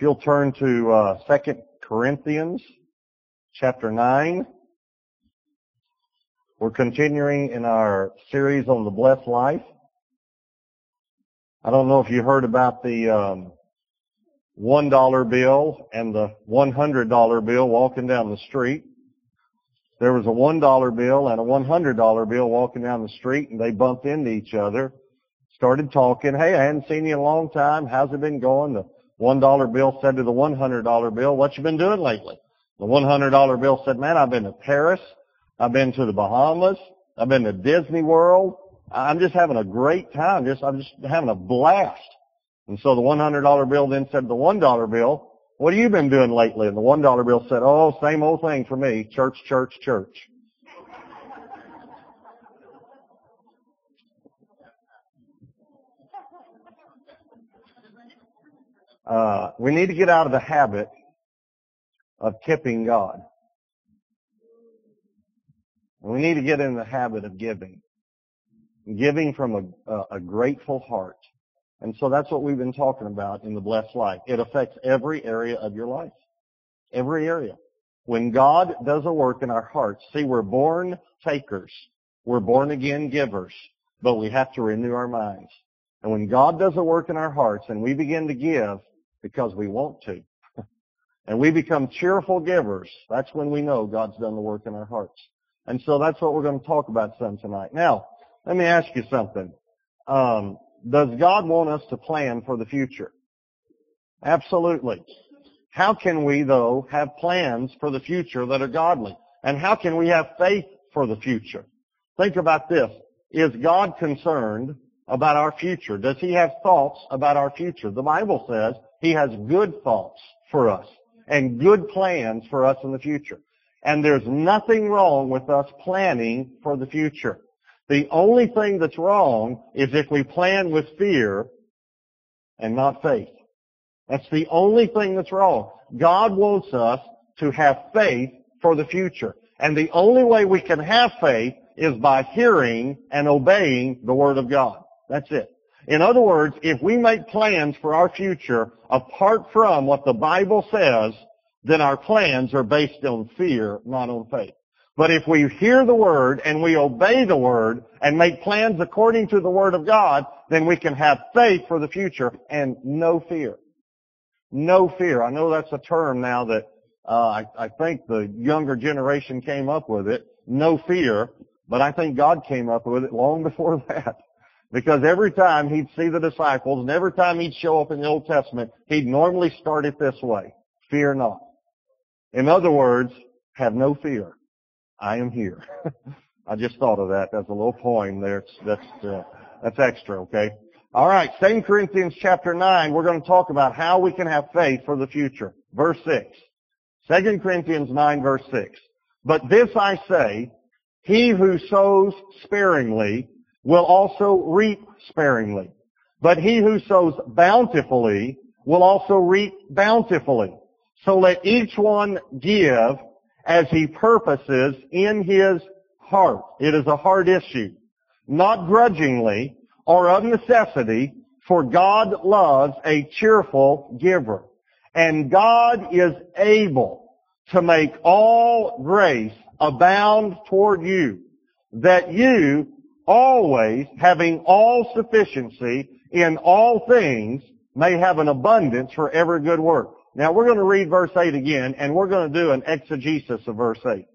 If you'll turn to uh, 2 Corinthians chapter 9. We're continuing in our series on the blessed life. I don't know if you heard about the um, $1 bill and the $100 bill walking down the street. There was a $1 bill and a $100 bill walking down the street and they bumped into each other, started talking, hey, I hadn't seen you in a long time. How's it been going? The $1 bill said to the $100 bill, what you been doing lately? The $100 bill said, man, I've been to Paris. I've been to the Bahamas. I've been to Disney World. I'm just having a great time. Just, I'm just having a blast. And so the $100 bill then said to the $1 bill, what have you been doing lately? And the $1 bill said, oh, same old thing for me. Church, church, church. Uh, we need to get out of the habit of tipping God. We need to get in the habit of giving. Giving from a, a, grateful heart. And so that's what we've been talking about in the blessed life. It affects every area of your life. Every area. When God does a work in our hearts, see, we're born takers. We're born again givers. But we have to renew our minds. And when God does a work in our hearts and we begin to give because we want to, and we become cheerful givers, that's when we know God's done the work in our hearts. And so that's what we're going to talk about some tonight. Now, let me ask you something. Um, does God want us to plan for the future? Absolutely. How can we, though, have plans for the future that are godly? And how can we have faith for the future? Think about this. Is God concerned about our future? Does He have thoughts about our future? The Bible says He has good thoughts for us and good plans for us in the future. And there's nothing wrong with us planning for the future. The only thing that's wrong is if we plan with fear and not faith. That's the only thing that's wrong. God wants us to have faith for the future. And the only way we can have faith is by hearing and obeying the Word of God. That's it. In other words, if we make plans for our future apart from what the Bible says, then our plans are based on fear, not on faith. But if we hear the Word and we obey the Word and make plans according to the Word of God, then we can have faith for the future and no fear. No fear. I know that's a term now that uh, I, I think the younger generation came up with it. No fear. But I think God came up with it long before that. Because every time he'd see the disciples and every time he'd show up in the Old Testament, he'd normally start it this way. Fear not. In other words, have no fear. I am here. I just thought of that. That's a little poem there. That's, uh, that's extra, okay? All right, 2 Corinthians chapter 9, we're going to talk about how we can have faith for the future. Verse 6. 2 Corinthians 9 verse 6. But this I say, he who sows sparingly will also reap sparingly. But he who sows bountifully will also reap bountifully. So let each one give as he purposes in his heart. It is a heart issue. Not grudgingly or of necessity, for God loves a cheerful giver. And God is able to make all grace abound toward you, that you always having all sufficiency in all things may have an abundance for every good work. Now we're going to read verse 8 again, and we're going to do an exegesis of verse 8.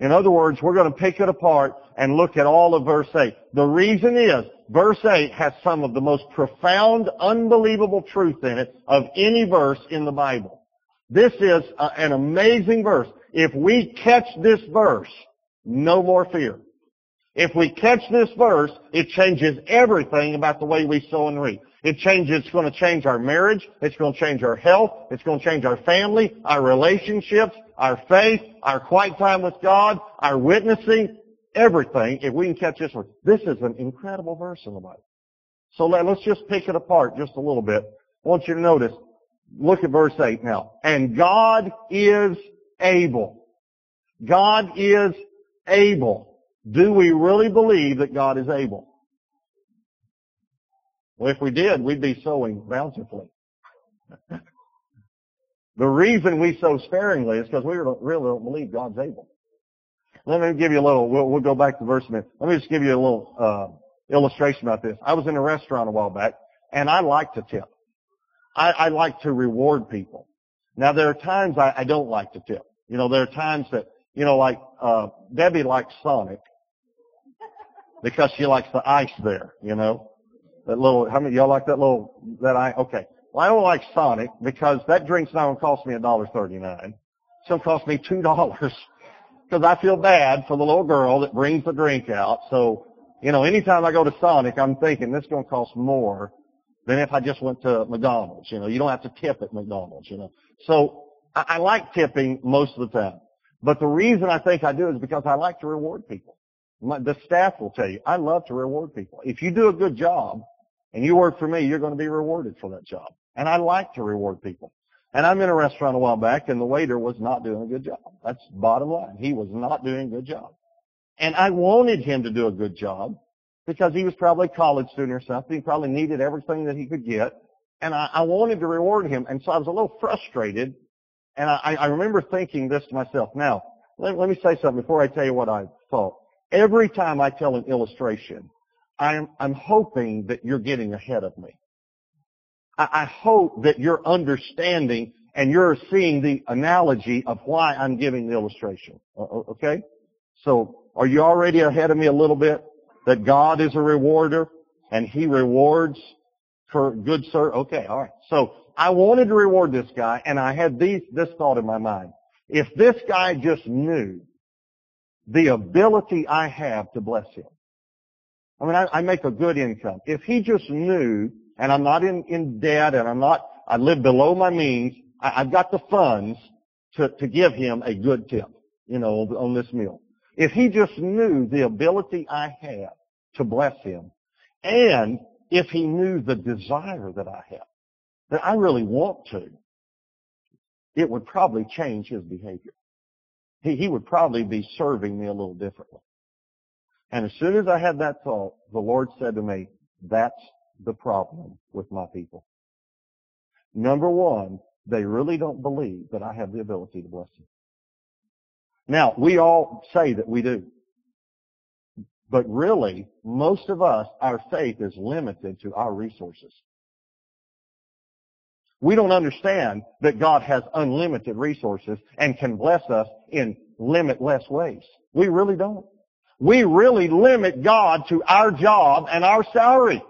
In other words, we're going to pick it apart and look at all of verse 8. The reason is, verse 8 has some of the most profound, unbelievable truth in it of any verse in the Bible. This is a, an amazing verse. If we catch this verse, no more fear. If we catch this verse, it changes everything about the way we sow and reap. It changes, it's going to change our marriage. It's going to change our health. It's going to change our family, our relationships, our faith, our quiet time with God, our witnessing, everything. If we can catch this one. This is an incredible verse in the Bible. So let, us just pick it apart just a little bit. I want you to notice, look at verse 8 now. And God is able. God is able. Do we really believe that God is able? Well, if we did, we'd be sowing bountifully. The reason we sow sparingly is because we really don't believe God's able. Let me give you a little, we'll, we'll go back to verse a minute. Let me just give you a little, uh, illustration about this. I was in a restaurant a while back and I like to tip. I, I like to reward people. Now there are times I, I don't like to tip. You know, there are times that, you know, like, uh, Debbie likes Sonic because she likes the ice there, you know. That little, how many, y'all like that little, that I, okay. Well, I don't like Sonic because that drink's not going to cost me a dollar thirty-nine. It's going to cost me two dollars because I feel bad for the little girl that brings the drink out. So, you know, anytime I go to Sonic, I'm thinking this is going to cost more than if I just went to McDonald's. You know, you don't have to tip at McDonald's. You know, so I, I like tipping most of the time. But the reason I think I do is because I like to reward people. My, the staff will tell you, I love to reward people. If you do a good job and you work for me, you're going to be rewarded for that job. And I like to reward people. And I'm in a restaurant a while back and the waiter was not doing a good job. That's bottom line. He was not doing a good job. And I wanted him to do a good job because he was probably a college student or something. He probably needed everything that he could get. And I, I wanted to reward him. And so I was a little frustrated. And I, I remember thinking this to myself. Now, let, let me say something before I tell you what I thought. Every time I tell an illustration, I'm, I'm hoping that you're getting ahead of me. I, I hope that you're understanding and you're seeing the analogy of why I'm giving the illustration. Uh, uh, okay? So, are you already ahead of me a little bit? That God is a rewarder and He rewards for good sir. Okay, alright. So, I wanted to reward this guy and I had these, this thought in my mind. If this guy just knew the ability I have to bless him. I mean, I, I make a good income. If he just knew, and I'm not in, in debt, and I'm not, I live below my means, I, I've got the funds to, to give him a good tip, you know, on this meal. If he just knew the ability I have to bless him, and if he knew the desire that I have, that I really want to, it would probably change his behavior he, he would probably be serving me a little differently. And as soon as I had that thought, the Lord said to me, that's the problem with my people. Number one, they really don't believe that I have the ability to bless them. Now, we all say that we do. But really, most of us, our faith is limited to our resources. We don't understand that God has unlimited resources and can bless us in limitless ways. We really don't. We really limit God to our job and our salary.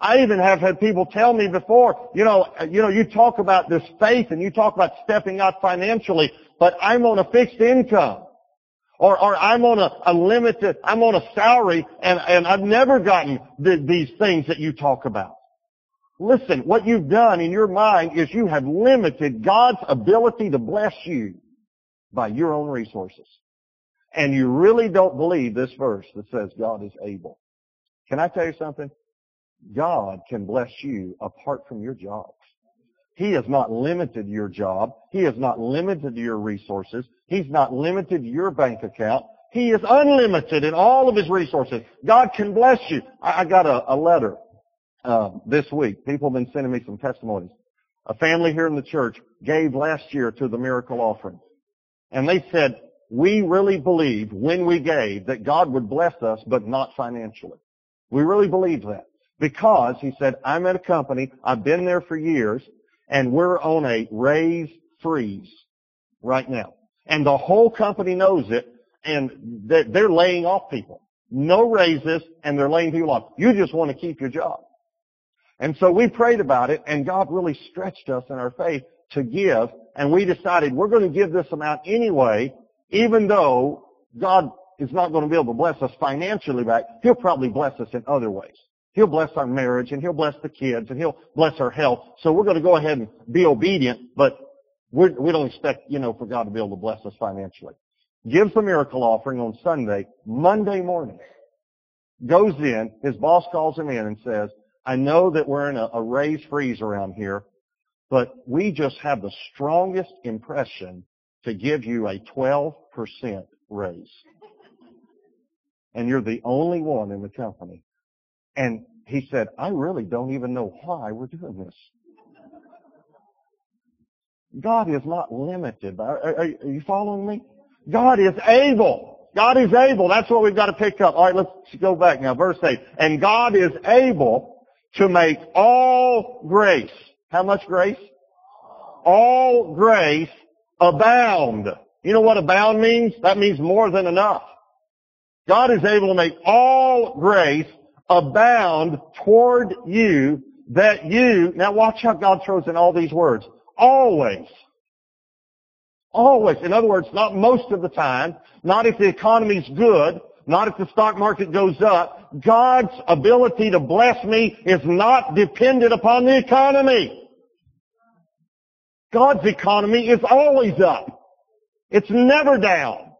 I even have had people tell me before, you know, you know, you talk about this faith and you talk about stepping out financially, but I'm on a fixed income. Or, or I'm on a, a limited, I'm on a salary and, and I've never gotten the, these things that you talk about. Listen, what you've done in your mind is you have limited God's ability to bless you by your own resources. And you really don't believe this verse that says God is able. Can I tell you something? God can bless you apart from your jobs. He has not limited your job. He has not limited your resources. He's not limited your bank account. He is unlimited in all of his resources. God can bless you. I, got a, a letter uh, this week. People have been sending me some testimonies. A family here in the church gave last year to the miracle offering. And they said, we really believed when we gave that God would bless us, but not financially. We really believed that. Because, he said, I'm at a company, I've been there for years, and we're on a raise freeze right now. And the whole company knows it, and they're laying off people. No raises, and they're laying people off. You just want to keep your job. And so we prayed about it, and God really stretched us in our faith to give, and we decided we're going to give this amount anyway, even though God is not going to be able to bless us financially back. He'll probably bless us in other ways. He'll bless our marriage, and He'll bless the kids, and He'll bless our health. So we're going to go ahead and be obedient, but we're, we do not expect, you know, for God to be able to bless us financially. Gives the miracle offering on Sunday, Monday morning. Goes in, his boss calls him in and says, I know that we're in a, a raise freeze around here, but we just have the strongest impression to give you a 12% raise. And you're the only one in the company. And he said, I really don't even know why we're doing this. God is not limited. Are, are, are you following me? God is able. God is able. That's what we've got to pick up. All right, let's go back now. Verse 8. And God is able to make all grace. How much grace? All grace abound. You know what abound means? That means more than enough. God is able to make all grace abound toward you that you, now watch how God throws in all these words. Always. Always. In other words, not most of the time, not if the economy's good, not if the stock market goes up. God's ability to bless me is not dependent upon the economy. God's economy is always up. It's never down.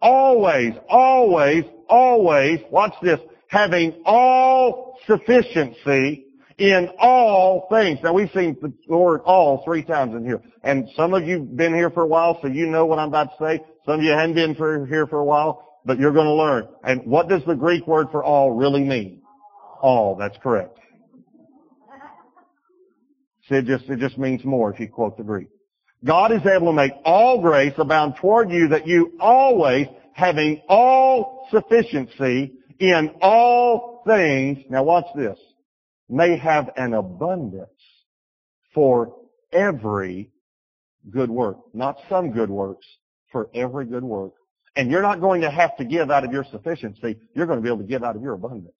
Always, always, always, watch this, having all sufficiency in all things. Now we've seen the word all three times in here. And some of you have been here for a while, so you know what I'm about to say. Some of you haven't been for, here for a while, but you're going to learn. And what does the Greek word for all really mean? All, that's correct. So it just, it just means more if you quote the Greek. God is able to make all grace abound toward you that you always, having all sufficiency in all things, now watch this, may have an abundance for every good work. Not some good works, for every good work. And you're not going to have to give out of your sufficiency. You're going to be able to give out of your abundance.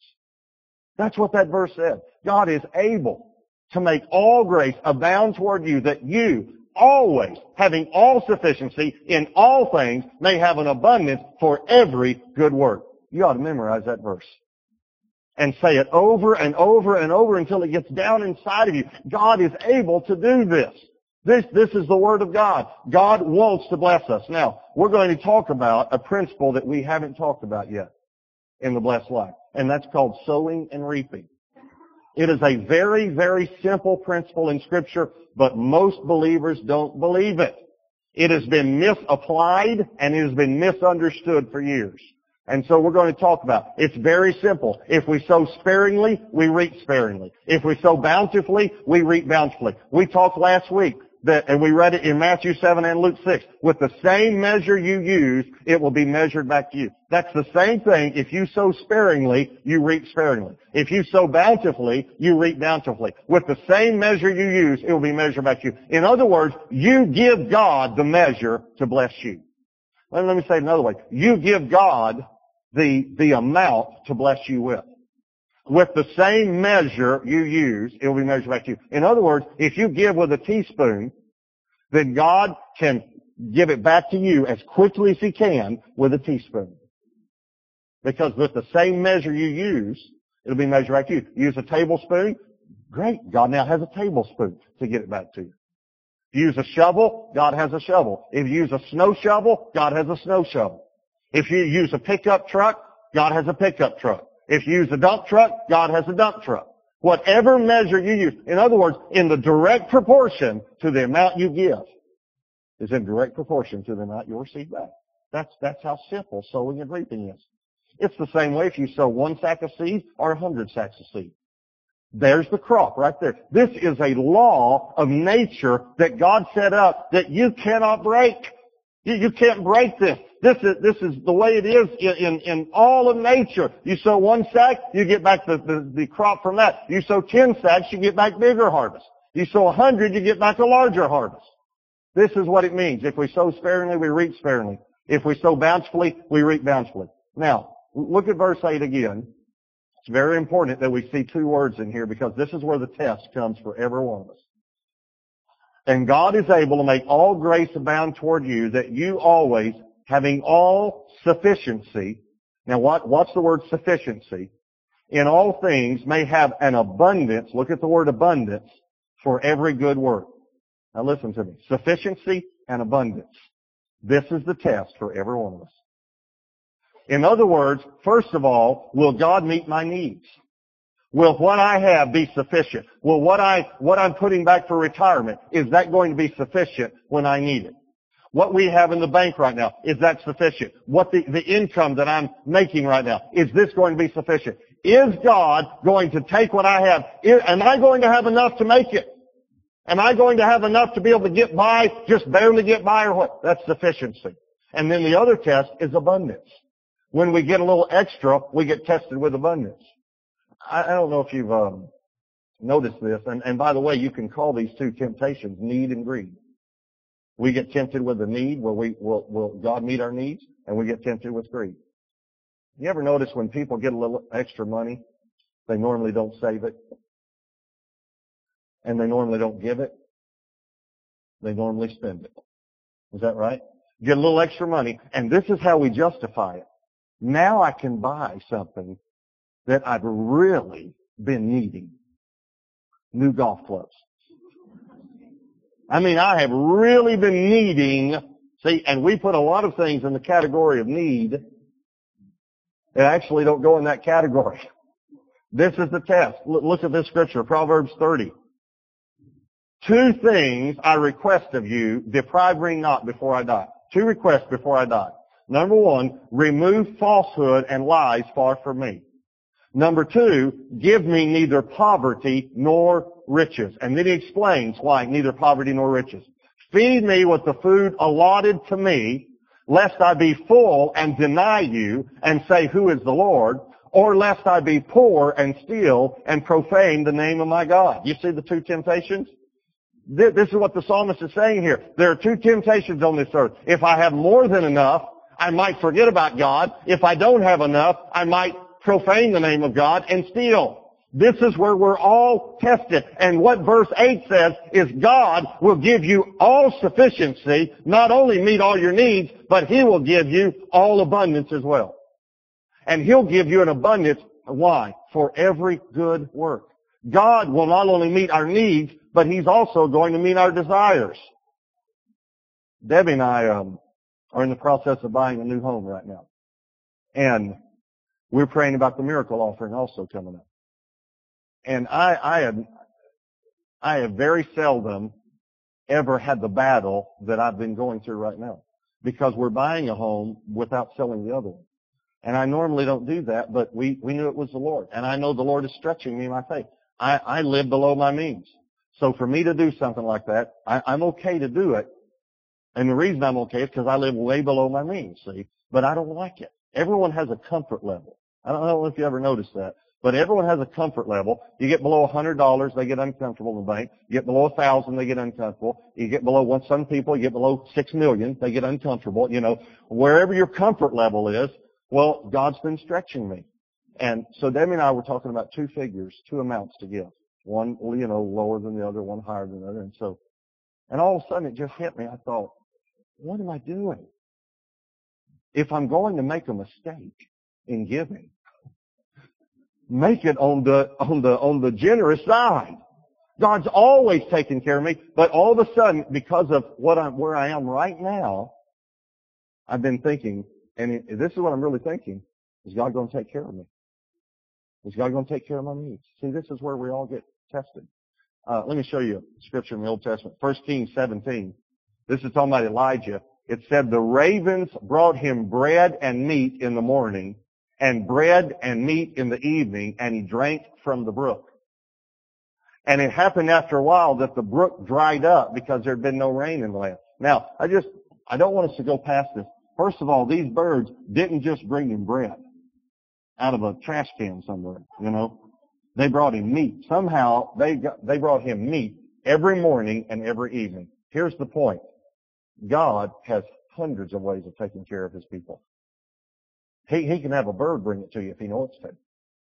That's what that verse said. God is able to make all grace abound toward you that you always, having all sufficiency in all things, may have an abundance for every good work. You ought to memorize that verse. And say it over and over and over until it gets down inside of you. God is able to do this. This, this is the Word of God. God wants to bless us. Now, we're going to talk about a principle that we haven't talked about yet in the blessed life. And that's called sowing and reaping. It is a very, very simple principle in Scripture, but most believers don't believe it. It has been misapplied and it has been misunderstood for years. And so we're going to talk about it. It's very simple. If we sow sparingly, we reap sparingly. If we sow bountifully, we reap bountifully. We talked last week that, and we read it in Matthew 7 and Luke 6. With the same measure you use, it will be measured back to you. That's the same thing. If you sow sparingly, you reap sparingly. If you sow bountifully, you reap bountifully. With the same measure you use, it will be measured back to you. In other words, you give God the measure to bless you. Let me say it another way. You give God the, the amount to bless you with. With the same measure you use, it will be measured back to you. In other words, if you give with a teaspoon, then God can give it back to you as quickly as He can with a teaspoon. Because with the same measure you use, it'll be measured back to you. Use a tablespoon, great. God now has a tablespoon to get it back to you. Use a shovel, God has a shovel. If you use a snow shovel, God has a snow shovel. If you use a pickup truck, God has a pickup truck. If you use a dump truck, God has a dump truck. Whatever measure you use, in other words, in the direct proportion to the amount you give, is in direct proportion to the amount you'll receive back. That's, that's how simple sowing and reaping is. It's the same way if you sow one sack of seed or a hundred sacks of seed. There's the crop right there. This is a law of nature that God set up that you cannot break. You, you can't break this. This is, this is the way it is in, in, in all of nature. You sow one sack, you get back the, the, the crop from that. You sow ten sacks, you get back bigger harvest. You sow a hundred, you get back a larger harvest. This is what it means. If we sow sparingly, we reap sparingly. If we sow bountifully, we reap bountifully. Now, look at verse 8 again. It's very important that we see two words in here because this is where the test comes for every one of us. And God is able to make all grace abound toward you that you always, having all sufficiency. Now what, what's the word sufficiency? In all things may have an abundance, look at the word abundance, for every good work. Now listen to me. Sufficiency and abundance. This is the test for every one of us. In other words, first of all, will God meet my needs? Will what I have be sufficient? Will what I, what I'm putting back for retirement, is that going to be sufficient when I need it? What we have in the bank right now, is that sufficient? What the, the income that I'm making right now, is this going to be sufficient? Is God going to take what I have? Is, am I going to have enough to make it? Am I going to have enough to be able to get by, just barely get by or what? That's sufficiency. And then the other test is abundance. When we get a little extra, we get tested with abundance. I, I don't know if you've um, noticed this, and, and by the way, you can call these two temptations need and greed. We get tempted with the need where we will, will God meet our needs, and we get tempted with greed. You ever notice when people get a little extra money, they normally don't save it? And they normally don't give it? They normally spend it. Is that right? Get a little extra money, and this is how we justify it. Now I can buy something that I've really been needing. New golf clubs. I mean, I have really been needing, see, and we put a lot of things in the category of need that actually don't go in that category. This is the test. Look at this scripture, Proverbs 30. Two things I request of you, deprive me not before I die. Two requests before I die. Number one, remove falsehood and lies far from me. Number two, give me neither poverty nor riches. And then he explains why neither poverty nor riches. Feed me with the food allotted to me, lest I be full and deny you and say, who is the Lord? Or lest I be poor and steal and profane the name of my God. You see the two temptations? This is what the psalmist is saying here. There are two temptations on this earth. If I have more than enough, I might forget about God. If I don't have enough, I might profane the name of God and steal. This is where we're all tested. And what verse 8 says is God will give you all sufficiency, not only meet all your needs, but He will give you all abundance as well. And He'll give you an abundance, why? For every good work. God will not only meet our needs, but He's also going to meet our desires. Debbie and I um, are in the process of buying a new home right now. And we're praying about the miracle offering also coming up. And I, I have, I have very seldom ever had the battle that I've been going through right now because we're buying a home without selling the other one. And I normally don't do that, but we, we knew it was the Lord. And I know the Lord is stretching me in my faith. I, I live below my means. So for me to do something like that, I, I'm okay to do it. And the reason I'm okay is because I live way below my means, see? But I don't like it. Everyone has a comfort level. I don't know if you ever noticed that. But everyone has a comfort level. You get below $100, they get uncomfortable in the bank. You get below 1000 they get uncomfortable. You get below one, some people, you get below 6 million, they get uncomfortable. You know, wherever your comfort level is, well, God's been stretching me. And so Debbie and I were talking about two figures, two amounts to give. One, you know, lower than the other, one higher than the other. And so, and all of a sudden it just hit me. I thought, what am I doing? If I'm going to make a mistake in giving, make it on the, on the, on the generous side. God's always taken care of me, but all of a sudden, because of what I'm, where I am right now, I've been thinking, and this is what I'm really thinking, is God going to take care of me? Is God going to take care of my needs? See, this is where we all get tested. Uh, let me show you a scripture in the Old Testament. 1 Kings 17. This is talking about Elijah. It said, the ravens brought him bread and meat in the morning, and bread and meat in the evening, and he drank from the brook. And it happened after a while that the brook dried up because there had been no rain in the land. Now, I just, I don't want us to go past this. First of all, these birds didn't just bring him bread out of a trash can somewhere, you know. They brought him meat. Somehow they got, they brought him meat every morning and every evening. Here's the point. God has hundreds of ways of taking care of his people. He, he can have a bird bring it to you if he wants to.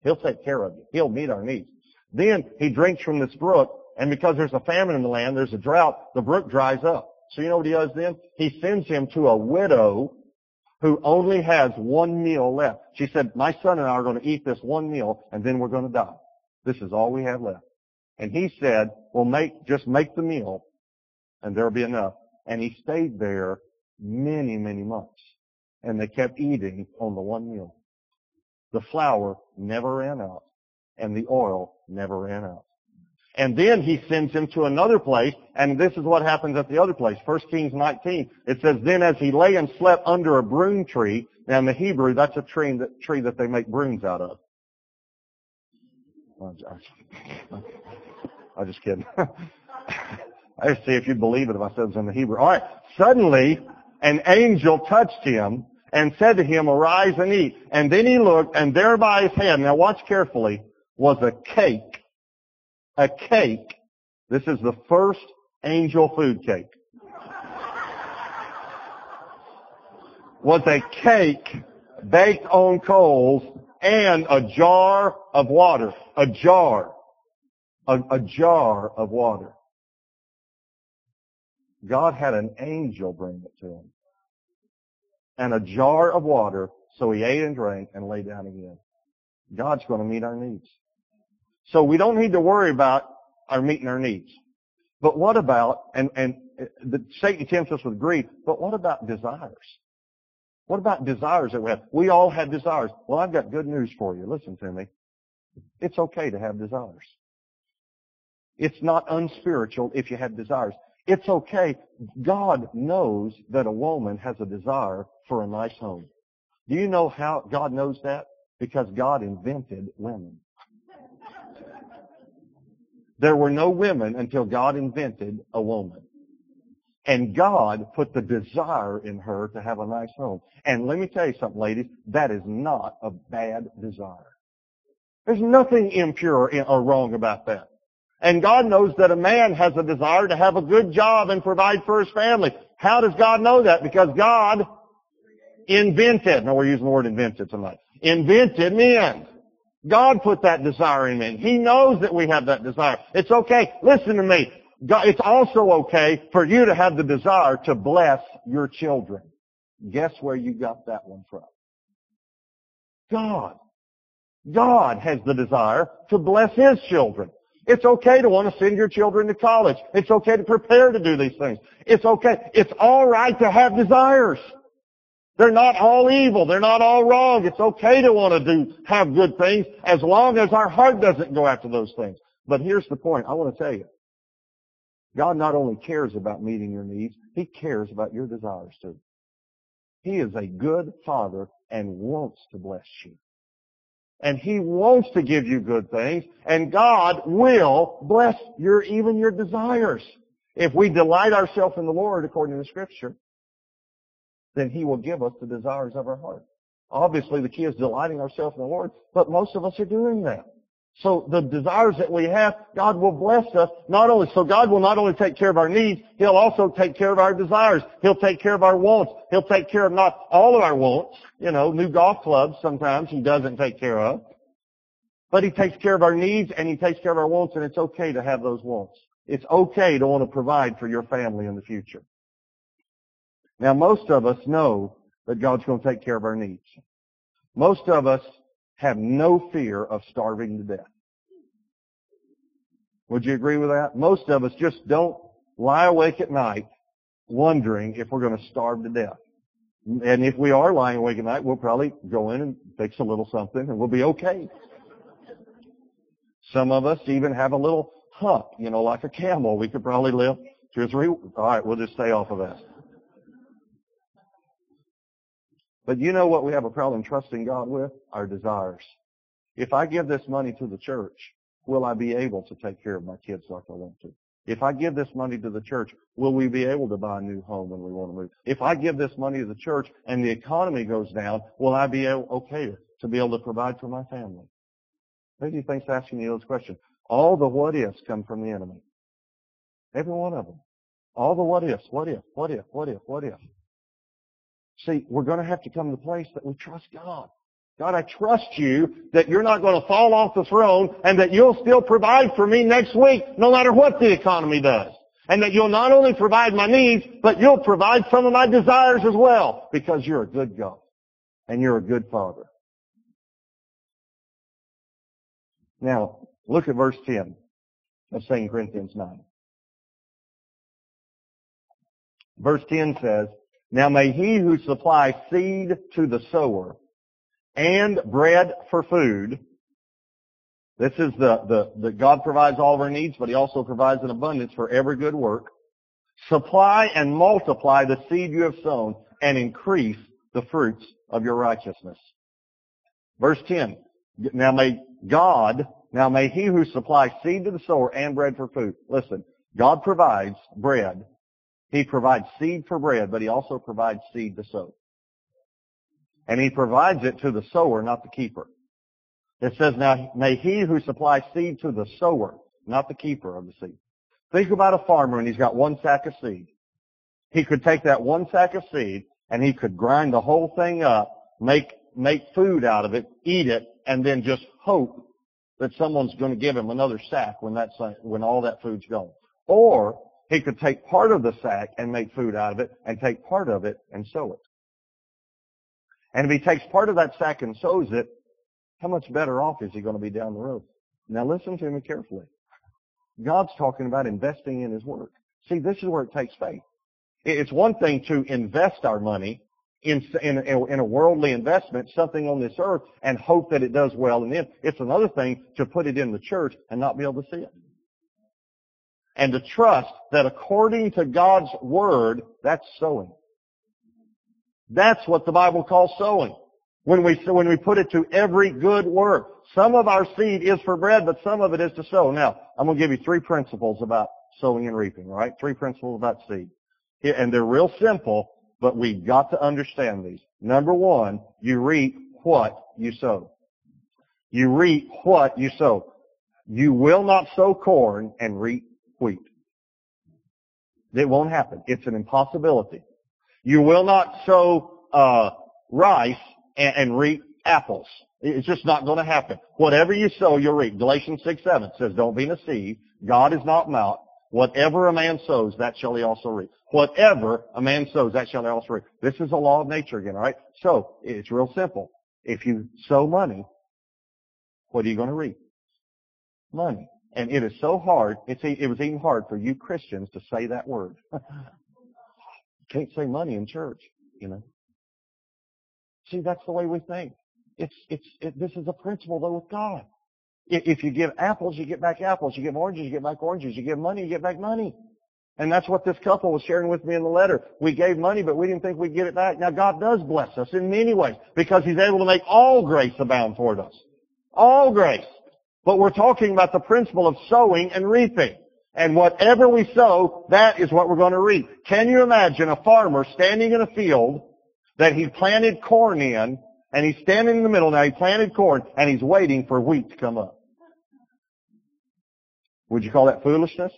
He'll take care of you. He'll meet our needs. Then he drinks from this brook, and because there's a famine in the land, there's a drought, the brook dries up. So you know what he does then? He sends him to a widow who only has one meal left. She said, my son and I are going to eat this one meal, and then we're going to die. This is all we have left. And he said, well, make, just make the meal and there'll be enough. And he stayed there many, many months. And they kept eating on the one meal. The flour never ran out and the oil never ran out. And then he sends him to another place, and this is what happens at the other place. 1 Kings 19, it says, Then as he lay and slept under a broom tree, now in the Hebrew, that's a tree that, tree that they make brooms out of. I'm just kidding. I just see if you believe it if I said it was in the Hebrew. All right. Suddenly, an angel touched him and said to him, arise and eat. And then he looked, and there by his head, now watch carefully, was a cake. A cake. This is the first angel food cake. was a cake baked on coals and a jar of water. A jar. A, a jar of water. God had an angel bring it to him. And a jar of water, so he ate and drank and lay down again. God's going to meet our needs. So we don't need to worry about our meeting our needs. But what about, and, and uh, the, Satan tempts us with greed, but what about desires? What about desires that we have? We all have desires. Well, I've got good news for you. Listen to me. It's okay to have desires. It's not unspiritual if you have desires. It's okay. God knows that a woman has a desire for a nice home. Do you know how God knows that? Because God invented women. There were no women until God invented a woman. And God put the desire in her to have a nice home. And let me tell you something, ladies, that is not a bad desire. There's nothing impure or wrong about that. And God knows that a man has a desire to have a good job and provide for his family. How does God know that? Because God invented, no, we're using the word invented tonight, invented men. God put that desire in men. He knows that we have that desire. It's okay. Listen to me. God, it's also okay for you to have the desire to bless your children. Guess where you got that one from? God. God has the desire to bless His children. It's okay to want to send your children to college. It's okay to prepare to do these things. It's okay. It's alright to have desires. They're not all evil. They're not all wrong. It's okay to want to do, have good things as long as our heart doesn't go after those things. But here's the point. I want to tell you. God not only cares about meeting your needs, He cares about your desires too. He is a good Father and wants to bless you. And He wants to give you good things, and God will bless your, even your desires. If we delight ourselves in the Lord according to the Scripture, then He will give us the desires of our heart. Obviously the key is delighting ourselves in the Lord, but most of us are doing that. So the desires that we have, God will bless us not only, so God will not only take care of our needs, He'll also take care of our desires. He'll take care of our wants. He'll take care of not all of our wants. You know, new golf clubs sometimes He doesn't take care of. But He takes care of our needs and He takes care of our wants and it's okay to have those wants. It's okay to want to provide for your family in the future. Now most of us know that God's going to take care of our needs. Most of us have no fear of starving to death. Would you agree with that? Most of us just don't lie awake at night wondering if we're going to starve to death. And if we are lying awake at night, we'll probably go in and fix a little something and we'll be okay. Some of us even have a little hump, you know, like a camel. We could probably live two or three. All right, we'll just stay off of that. But you know what we have a problem trusting God with? Our desires. If I give this money to the church, will I be able to take care of my kids like I want to? If I give this money to the church, will we be able to buy a new home when we want to move? If I give this money to the church and the economy goes down, will I be okay to be able to provide for my family? Who do you think's asking you those questions? All the what ifs come from the enemy. Every one of them. All the what ifs. What if? What if? What if? What if? See, we're going to have to come to the place that we trust God. God, I trust you that you're not going to fall off the throne and that you'll still provide for me next week no matter what the economy does. And that you'll not only provide my needs, but you'll provide some of my desires as well because you're a good God and you're a good Father. Now, look at verse 10 of 2 Corinthians 9. Verse 10 says, now may he who supplies seed to the sower and bread for food, this is the, the, the God provides all of our needs, but he also provides an abundance for every good work. Supply and multiply the seed you have sown and increase the fruits of your righteousness. Verse 10. Now may God, now may he who supplies seed to the sower and bread for food. Listen, God provides bread. He provides seed for bread, but he also provides seed to sow. And he provides it to the sower, not the keeper. It says, now may he who supplies seed to the sower, not the keeper of the seed. Think about a farmer and he's got one sack of seed. He could take that one sack of seed and he could grind the whole thing up, make, make food out of it, eat it, and then just hope that someone's going to give him another sack when that's, when all that food's gone. Or he could take part of the sack and make food out of it and take part of it and sow it. And if he takes part of that sack and sows it, how much better off is he going to be down the road? Now listen to me carefully. God's talking about investing in his work. See, this is where it takes faith. It's one thing to invest our money in, in, in a worldly investment, something on this earth, and hope that it does well. And then it's another thing to put it in the church and not be able to see it. And to trust that according to God's word, that's sowing. That's what the Bible calls sowing. When we, when we put it to every good work. Some of our seed is for bread, but some of it is to sow. Now, I'm going to give you three principles about sowing and reaping, right? Three principles about seed. And they're real simple, but we've got to understand these. Number one, you reap what you sow. You reap what you sow. You will not sow corn and reap wheat. It won't happen. It's an impossibility. You will not sow uh, rice and, and reap apples. It's just not going to happen. Whatever you sow, you'll reap. Galatians 6, 7 says, don't be deceived. God is not mocked. Whatever a man sows, that shall he also reap. Whatever a man sows, that shall he also reap. This is a law of nature again, alright? So, it's real simple. If you sow money, what are you going to reap? Money. And it is so hard, it's, it was even hard for you Christians to say that word. Can't say money in church, you know. See, that's the way we think. It's, it's, it, this is a principle though with God. If you give apples, you get back apples. You give oranges, you get back oranges. You give money, you get back money. And that's what this couple was sharing with me in the letter. We gave money, but we didn't think we'd get it back. Now God does bless us in many ways because He's able to make all grace abound toward us. All grace. But we're talking about the principle of sowing and reaping. And whatever we sow, that is what we're going to reap. Can you imagine a farmer standing in a field that he planted corn in, and he's standing in the middle now, he planted corn, and he's waiting for wheat to come up? Would you call that foolishness?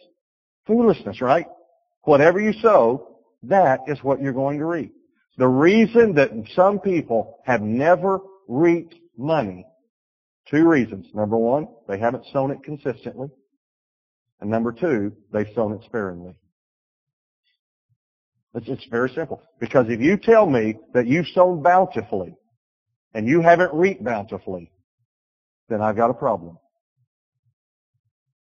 Foolishness, right? Whatever you sow, that is what you're going to reap. The reason that some people have never reaped money, two reasons. Number one, they haven't sown it consistently. And number two, they've sown it sparingly. It's, it's very simple. Because if you tell me that you've sown bountifully and you haven't reaped bountifully, then I've got a problem.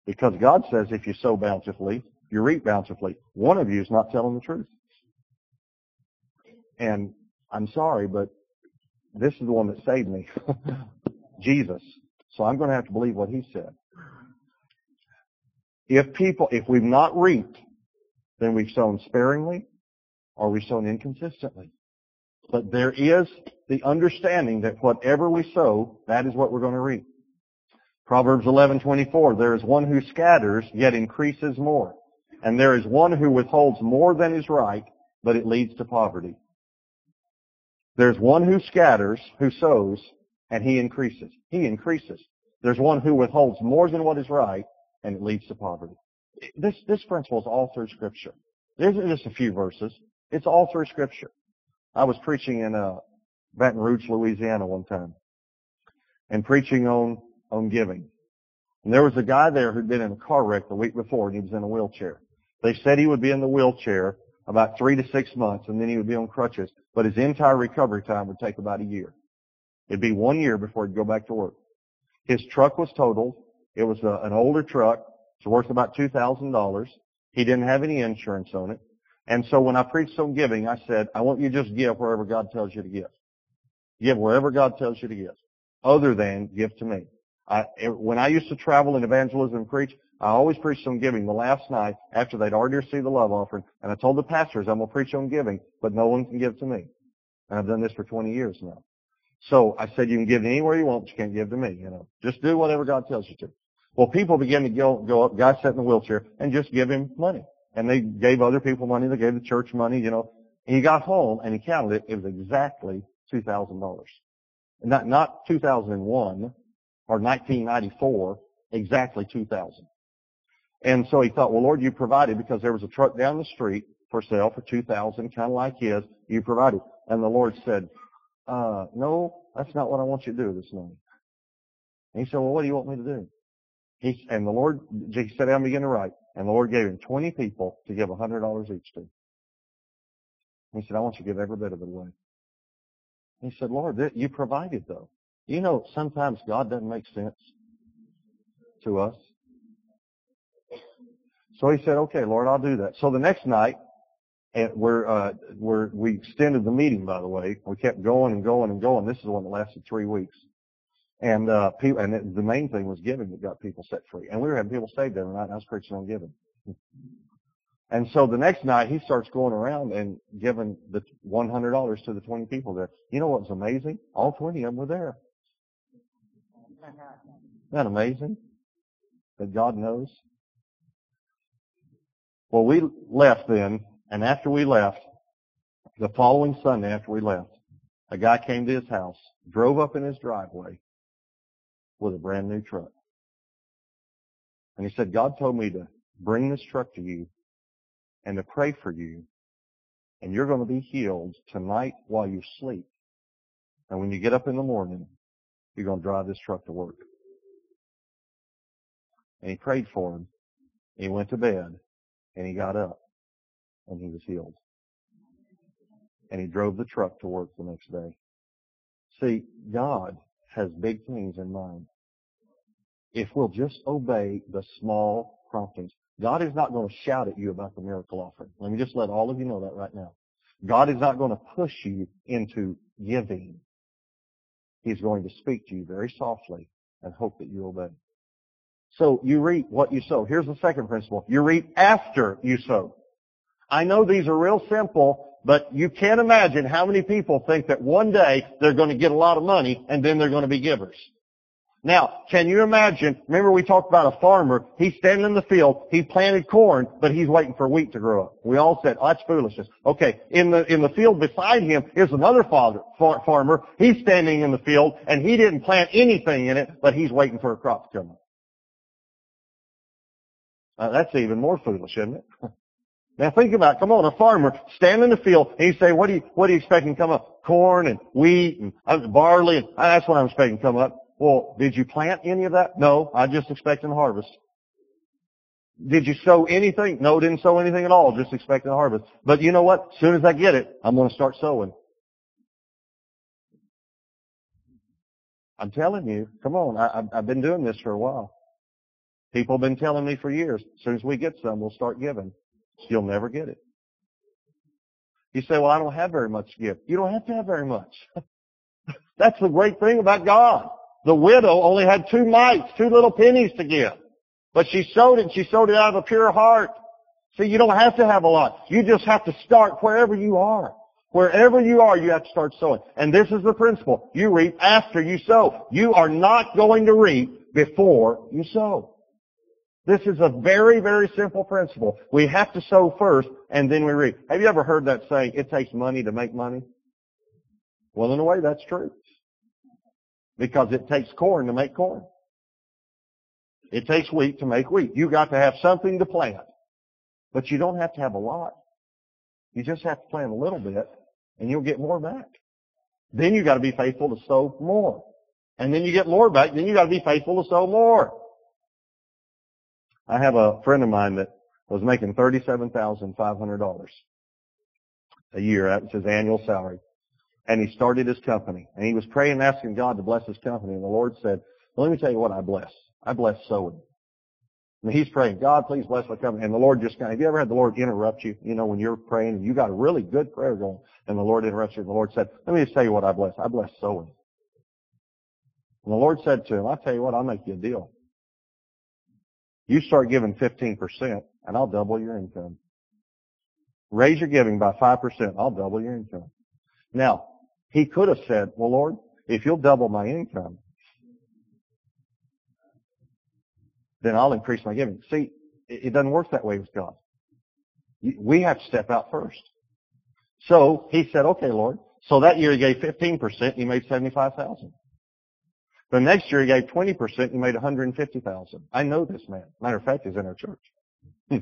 Because God says if you sow bountifully, you reap bountifully. One of you is not telling the truth. And I'm sorry, but this is the one that saved me. Jesus. So I'm going to have to believe what he said. If people, if we've not reaped, then we've sown sparingly or we've sown inconsistently. But there is the understanding that whatever we sow, that is what we're going to reap. Proverbs 11:24 There is one who scatters yet increases more, and there is one who withholds more than is right, but it leads to poverty. There's one who scatters, who sows, and he increases. He increases. There's one who withholds more than what is right, and it leads to poverty. This this principle is all through Scripture. There isn't just a few verses. It's all through Scripture. I was preaching in uh, Baton Rouge, Louisiana one time, and preaching on on giving. And there was a guy there who'd been in a car wreck the week before and he was in a wheelchair. They said he would be in the wheelchair about three to six months and then he would be on crutches, but his entire recovery time would take about a year. It'd be one year before he'd go back to work. His truck was totaled. It was a, an older truck. It's worth about $2,000. He didn't have any insurance on it. And so when I preached on giving, I said, I want you to just give wherever God tells you to give. Give wherever God tells you to give, other than give to me. I, when I used to travel in evangelism and preach, I always preached on giving. The last night, after they'd already received the love offering, and I told the pastors, I'm going to preach on giving, but no one can give to me. And I've done this for 20 years now. So I said, you can give anywhere you want, but you can't give to me, you know. Just do whatever God tells you to. Well, people began to go, go up, guys sat in the wheelchair, and just give him money. And they gave other people money, they gave the church money, you know. And he got home and he counted it, it was exactly $2,000. Not, not 2001 or 1994, exactly 2000. And so he thought, well, Lord, you provided because there was a truck down the street for sale for 2000 kind of like his. You provided. And the Lord said, uh, no, that's not what I want you to do this morning. And he said, well, what do you want me to do? He, and the Lord, he said, I'm beginning to write. And the Lord gave him 20 people to give $100 each to. He said, I want you to give every bit of it away. He said, Lord, you provided though. You know, sometimes God doesn't make sense to us. So he said, okay, Lord, I'll do that. So the next night, and we're, uh, we're, we extended the meeting, by the way. We kept going and going and going. This is the one that lasted three weeks. And, uh, people, and it, the main thing was giving that got people set free. And we were having people saved every night, and I was preaching on giving. And so the next night he starts going around and giving the $100 to the 20 people there. You know what's amazing? All 20 of them were there. Isn't that amazing? That God knows? Well, we left then, and after we left, the following Sunday after we left, a guy came to his house, drove up in his driveway with a brand new truck. And he said, God told me to bring this truck to you and to pray for you. And you're going to be healed tonight while you sleep. And when you get up in the morning, you're going to drive this truck to work. And he prayed for him. He went to bed and he got up and he was healed. And he drove the truck to work the next day. See, God has big things in mind. If we'll just obey the small promptings. God is not going to shout at you about the miracle offering. Let me just let all of you know that right now. God is not going to push you into giving. He's going to speak to you very softly and hope that you obey. So you reap what you sow. Here's the second principle. You reap after you sow. I know these are real simple, but you can't imagine how many people think that one day they're going to get a lot of money and then they're going to be givers. Now, can you imagine, remember we talked about a farmer, he's standing in the field, he planted corn, but he's waiting for wheat to grow up. We all said, oh, that's foolishness. Okay, in the, in the field beside him is another father, far, farmer, he's standing in the field, and he didn't plant anything in it, but he's waiting for a crop to come up. Uh, that's even more foolish, isn't it? now think about it. Come on, a farmer standing in the field and you say, what do you, what do you expect to come up? Corn and wheat and uh, barley and uh, that's what I'm expecting to come up. Well, did you plant any of that? No, I just expecting a harvest. Did you sow anything? No, didn't sow anything at all, just expecting a harvest. But you know what? As soon as I get it, I'm going to start sowing. I'm telling you, come on, I, I've been doing this for a while. People have been telling me for years, as soon as we get some, we'll start giving. You'll never get it. You say, well, I don't have very much to give. You don't have to have very much. That's the great thing about God. The widow only had two mites, two little pennies to give. But she sowed it she sowed it out of a pure heart. See, you don't have to have a lot. You just have to start wherever you are. Wherever you are, you have to start sowing. And this is the principle. You reap after you sow. You are not going to reap before you sow. This is a very, very simple principle. We have to sow first and then we reap. Have you ever heard that saying, it takes money to make money? Well, in a way, that's true. Because it takes corn to make corn. It takes wheat to make wheat. You got to have something to plant. But you don't have to have a lot. You just have to plant a little bit and you'll get more back. Then you got to be faithful to sow more. And then you get more back, then you got to be faithful to sow more. I have a friend of mine that was making $37,500 a year. That was his annual salary. And he started his company. And he was praying and asking God to bless his company. And the Lord said, well, let me tell you what I bless. I bless sowing. And he's praying, God, please bless my company. And the Lord just kind of, have you ever had the Lord interrupt you? You know, when you're praying and you got a really good prayer going and the Lord interrupts you and the Lord said, let me just tell you what I bless. I bless sowing. And the Lord said to him, I'll tell you what, I'll make you a deal. You start giving 15% and I'll double your income. Raise your giving by 5%, I'll double your income. Now, he could have said, well Lord, if you'll double my income, then I'll increase my giving. See, it doesn't work that way with God. We have to step out first. So he said, okay, Lord. So that year he gave 15%, and he made 75,000. The next year he gave 20%, and he made 150,000. I know this man. Matter of fact, he's in our church. Hmm.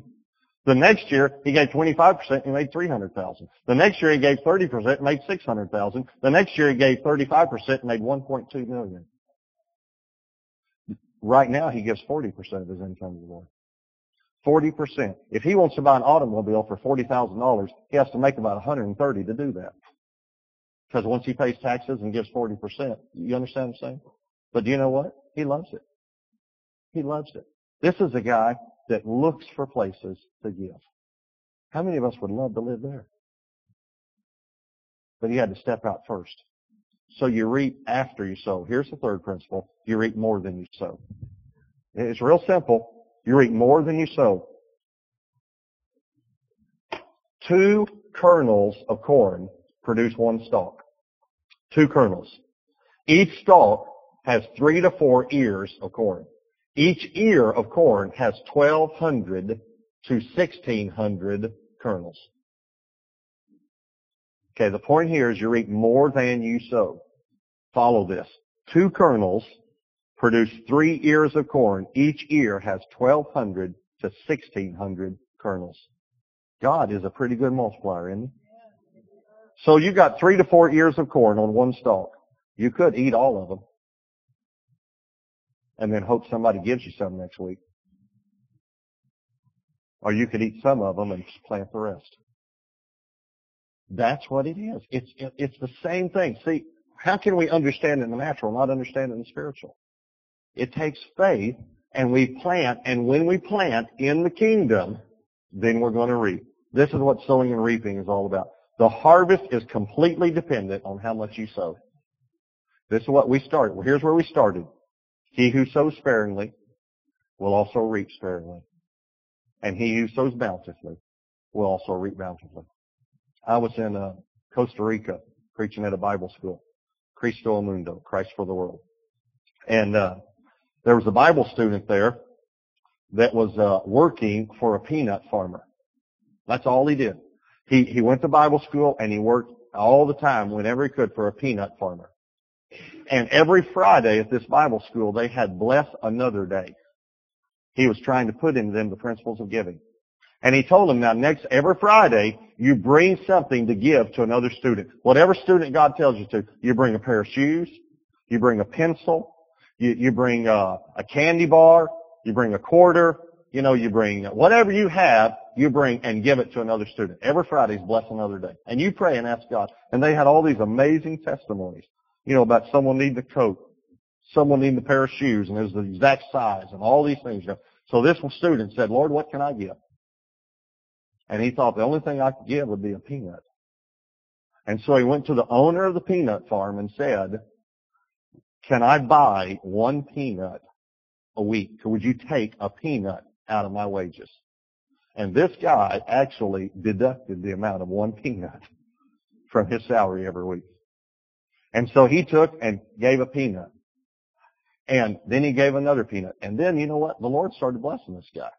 The next year he gave 25%, and he made 300,000. The next year he gave 30%, and made 600,000. The next year he gave 35%, and made 1.2 million. Right now he gives 40% of his income to the Lord. 40%. If he wants to buy an automobile for $40,000, he has to make about 130 to do that. Because once he pays taxes and gives 40%, you understand what I'm saying? But do you know what? He loves it. He loves it. This is a guy that looks for places to give. How many of us would love to live there? But he had to step out first. So you reap after you sow. Here's the third principle. You reap more than you sow. It's real simple. You reap more than you sow. Two kernels of corn produce one stalk. Two kernels. Each stalk has three to four ears of corn. Each ear of corn has 1,200 to 1,600 kernels. Okay, the point here is you reap more than you sow. Follow this. Two kernels produce three ears of corn. Each ear has 1,200 to 1,600 kernels. God is a pretty good multiplier, isn't he? So you got three to four ears of corn on one stalk. You could eat all of them and then hope somebody gives you some next week. Or you could eat some of them and plant the rest. That's what it is. It's, it's the same thing. See, how can we understand in the natural, not understand in the spiritual? It takes faith and we plant, and when we plant in the kingdom, then we're going to reap. This is what sowing and reaping is all about. The harvest is completely dependent on how much you sow. This is what we started. Well, here's where we started. He who sows sparingly will also reap sparingly. And he who sows bountifully will also reap bountifully. I was in uh, Costa Rica preaching at a Bible school. Cristo Mundo, Christ for the world. And uh, there was a Bible student there that was uh, working for a peanut farmer. That's all he did. He he went to Bible school and he worked all the time whenever he could for a peanut farmer. And every Friday at this Bible school, they had bless another day. He was trying to put in them the principles of giving. And he told them, now next, every Friday, you bring something to give to another student. Whatever student God tells you to, you bring a pair of shoes, you bring a pencil, you, you bring a, a candy bar, you bring a quarter, you know, you bring whatever you have, you bring and give it to another student. Every Friday is bless another day. And you pray and ask God. And they had all these amazing testimonies you know, about someone needing a coat, someone needing a pair of shoes, and it was the exact size, and all these things. So this student said, Lord, what can I give? And he thought the only thing I could give would be a peanut. And so he went to the owner of the peanut farm and said, can I buy one peanut a week? Would you take a peanut out of my wages? And this guy actually deducted the amount of one peanut from his salary every week. And so he took and gave a peanut. And then he gave another peanut. And then, you know what? The Lord started blessing this guy.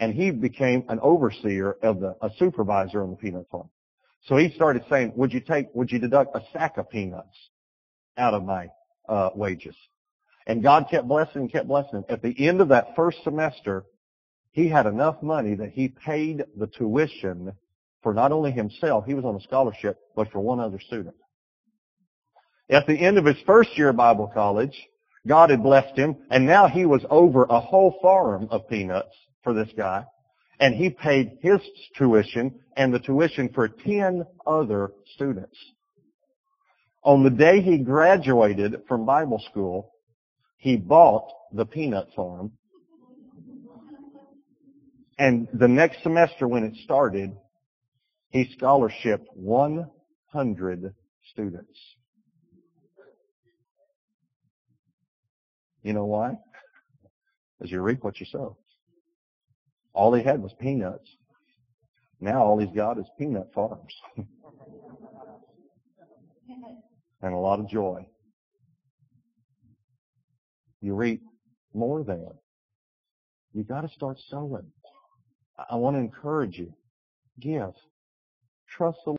And he became an overseer of the, a supervisor on the peanut farm. So he started saying, would you take, would you deduct a sack of peanuts out of my, uh, wages? And God kept blessing and kept blessing him. At the end of that first semester, he had enough money that he paid the tuition for not only himself, he was on a scholarship, but for one other student. At the end of his first year of Bible college, God had blessed him, and now he was over a whole farm of peanuts for this guy, and he paid his tuition and the tuition for 10 other students. On the day he graduated from Bible school, he bought the peanut farm, and the next semester when it started, he scholarshiped 100 students. You know why? Because you reap what you sow. All he had was peanuts. Now all he's got is peanut farms. and a lot of joy. You reap more than. You got to start sowing. I want to encourage you. Give. Trust the